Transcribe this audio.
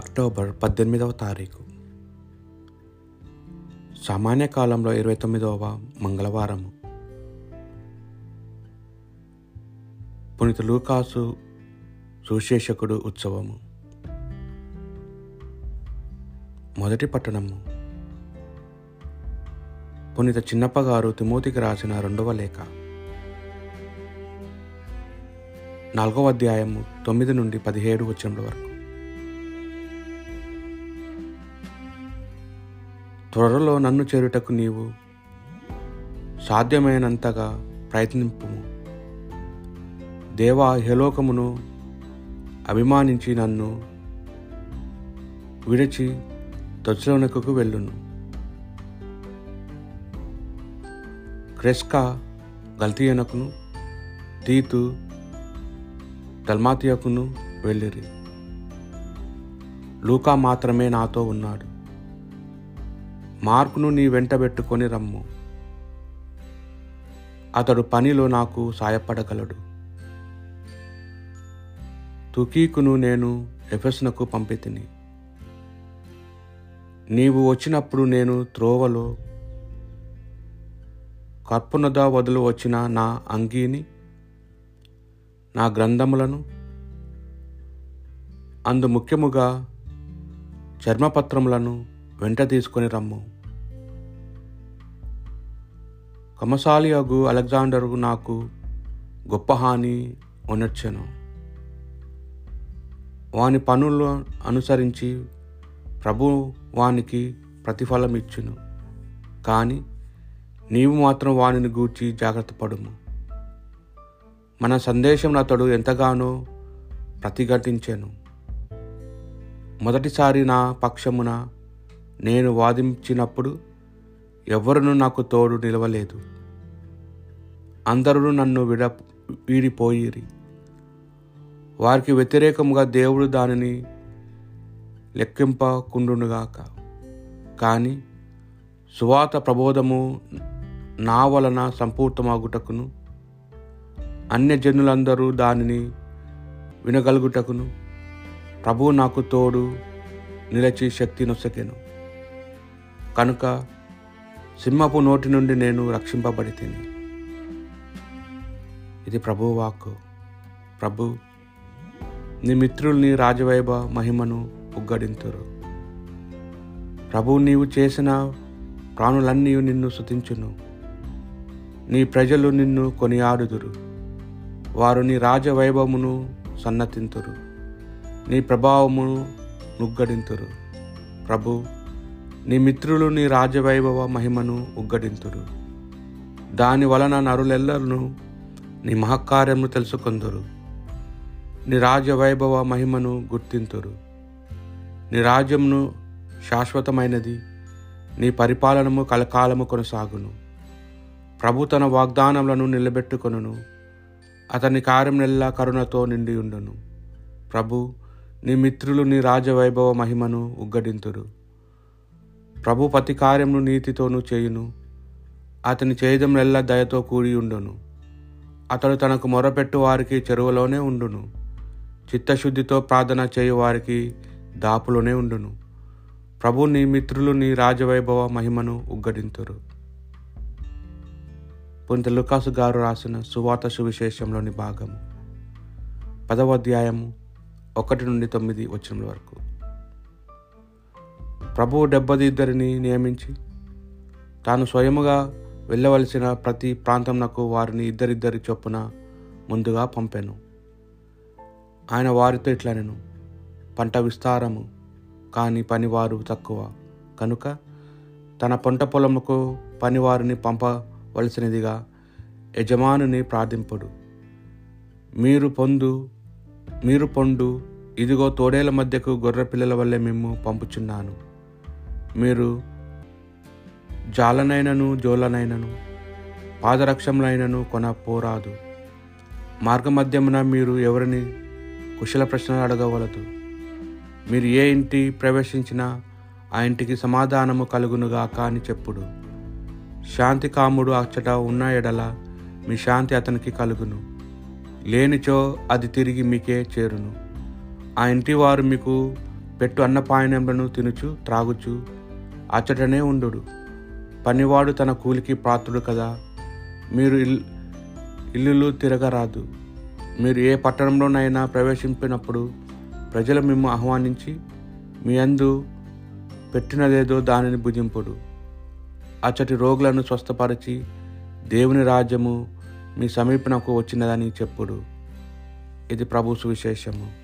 October పద్దెనిమిదవ తారీఖు. సామాన్య కాలంలో ఇరవై తొమ్మిదవ మంగళవారము. పునిత లూకాసు సుశేషకుడు ఉత్సవము. మొదటి పట్టణము. పునిత చిన్నప్పగారు తిమోతికి రాసిన రెండవ లేఖ. నాలుగవ అధ్యాయము తొమ్మిది నుండి పదిహేడు వచ్చిన వరకు. త్వరలో నన్ను చేరుటకు నీవు సాధ్యమైనంతగా ప్రయత్నింపుము దేవా హెలోకమును అభిమానించి నన్ను విడిచి తొచ్చులోనకు వెళ్ళును. క్రెస్కా గల్తీయనకును తీతు దల్మాతియకును వెళ్ళిరి. లూకా మాత్రమే నాతో ఉన్నాడు. మార్కును నీ వెంట పెట్టుకొని రమ్ము. అతడు పనిలో నాకు సాయపడగలడు. తుకీకును నేను ఎఫెస్నకు పంపితిని. నీవు వచ్చినప్పుడు నేను త్రోవలో కర్పునద వదులు వచ్చిన నా అంగీని నా గ్రంథములను అందు ముఖ్యముగా చర్మపత్రములను వెంట తీసుకొని రమ్ము. కమసాలియగు అలెగ్జాండరు నాకు గొప్ప హాని ఉనర్చెను వాని పనులు అనుసరించి ప్రభు వానికి ప్రతిఫలం ఇచ్చును కానీ నీవు మాత్రం వానిని గూర్చి జాగ్రత్త పడుము. మన సందేశం అతడు ఎంతగానో ప్రతిఘటించాను. మొదటిసారి నా పక్షమున నేను వాదించినప్పుడు ఎవరును నాకు తోడు నిలవలేదు. అందరూ నన్ను విడ వీడిపోయిరి. వారికి వ్యతిరేకముగా దేవుడు దానిని లెక్కింపకుండునుగాక. కానీ సువాత ప్రబోధము నా వలన సంపూర్తమగుటకును అన్యజనులందరూ దానిని వినగలుగుటకును ప్రభు నాకు తోడు నిలచి శక్తి నొసకెను. కనుక సింహపు నోటి నుండి నేను రక్షింపబడి తిని ఇది ప్రభు వాక్కు. ప్రభు నీ మిత్రుల్ని రాజవైభ మహిమను ఉగ్గడింతురు. ప్రభు నీవు చేసిన ప్రాణులన్నీ నిన్ను శుతించును నీ ప్రజలు నిన్ను కొనియాడుదురు. వారు నీ రాజవైభవమును సన్నతింతురు. నీ ప్రభావమును నుగ్గడింతురు. ప్రభు నీ మిత్రులు నీ రాజవైభవ మహిమను ఉగ్గడింతురు. దాని వలన నరులెల్లరూ నీ మహకార్యమును తెలుసుకొందురు. నీ రాజవైభవ మహిమను గుర్తింతురు. నీ రాజ్యమును శాశ్వతమైనది నీ పరిపాలనము కలకాలము కొనసాగును. ప్రభు తన వాగ్దానములను నిలబెట్టుకొనును. అతని కార్యములెల్లా కరుణతో నిండి ఉండును ప్రభు నీ మిత్రులు నీ రాజవైభవ మహిమను ఉగ్గడింతురు. ప్రభు ప్రతి కార్యమును నీతితోనూ చేయును. అతని చేయదములెల్లా దయతో కూడి ఉండును. అతడు తనకు మొరపెట్టు వారికి చెరువులోనే ఉండును. చిత్తశుద్ధితో ప్రార్థన చేయువారికి దాపులోనే ఉండును. ప్రభు నీ మిత్రులు నీ రాజవైభవ మహిమను ఉగ్గడింతురు. పుంత లుకాసు గారు రాసిన సువాత సువిశేషంలోని భాగము. పదవ అధ్యాయము ఒకటి నుండి తొమ్మిది వచ్చిన వరకు. ప్రభువు డెబ్బది ఇద్దరిని నియమించి తాను స్వయముగా వెళ్ళవలసిన ప్రతి ప్రాంతంనకు వారిని ఇద్దరిద్దరి చొప్పున ముందుగా పంపాను. ఆయన వారితో ఇట్లా నేను పంట విస్తారము కానీ పనివారు తక్కువ. కనుక తన పంట పొలముకు పనివారిని పంపవలసినదిగా యజమానుని ప్రార్థింపుడు. మీరు పొందు మీరు పొండు ఇదిగో తోడేల మధ్యకు గొర్రె పిల్లల వల్లే మేము పంపుచున్నాను. మీరు జాలనైనను జోలనైనను పాదరక్షములైనను కొనపోరాదు. మార్గమధ్యమున మీరు ఎవరిని కుశల ప్రశ్నలు అడగవలదు. మీరు ఏ ఇంటి ప్రవేశించినా ఆ ఇంటికి సమాధానము కలుగునుగా అని చెప్పుడు. శాంతి కాముడు అచ్చట ఉన్న ఎడల మీ శాంతి అతనికి కలుగును. లేనిచో అది తిరిగి మీకే చేరును. ఆ ఇంటి వారు మీకు పెట్టు అన్నపాయనములను తినుచు త్రాగుచు అచ్చటనే ఉండు పనివాడు తన కూలికి పాత్రుడు కదా. మీరు ఇల్ ఇల్లులు తిరగరాదు. మీరు ఏ పట్టణంలోనైనా ప్రవేశింపినప్పుడు ప్రజలు మిమ్ము ఆహ్వానించి మీ అందు పెట్టినదేదో దానిని భుజింపుడు. అచ్చటి రోగులను స్వస్థపరిచి దేవుని రాజ్యము మీ సమీపనకు వచ్చినదని చెప్పుడు. ఇది ప్రభు సువిశేషము.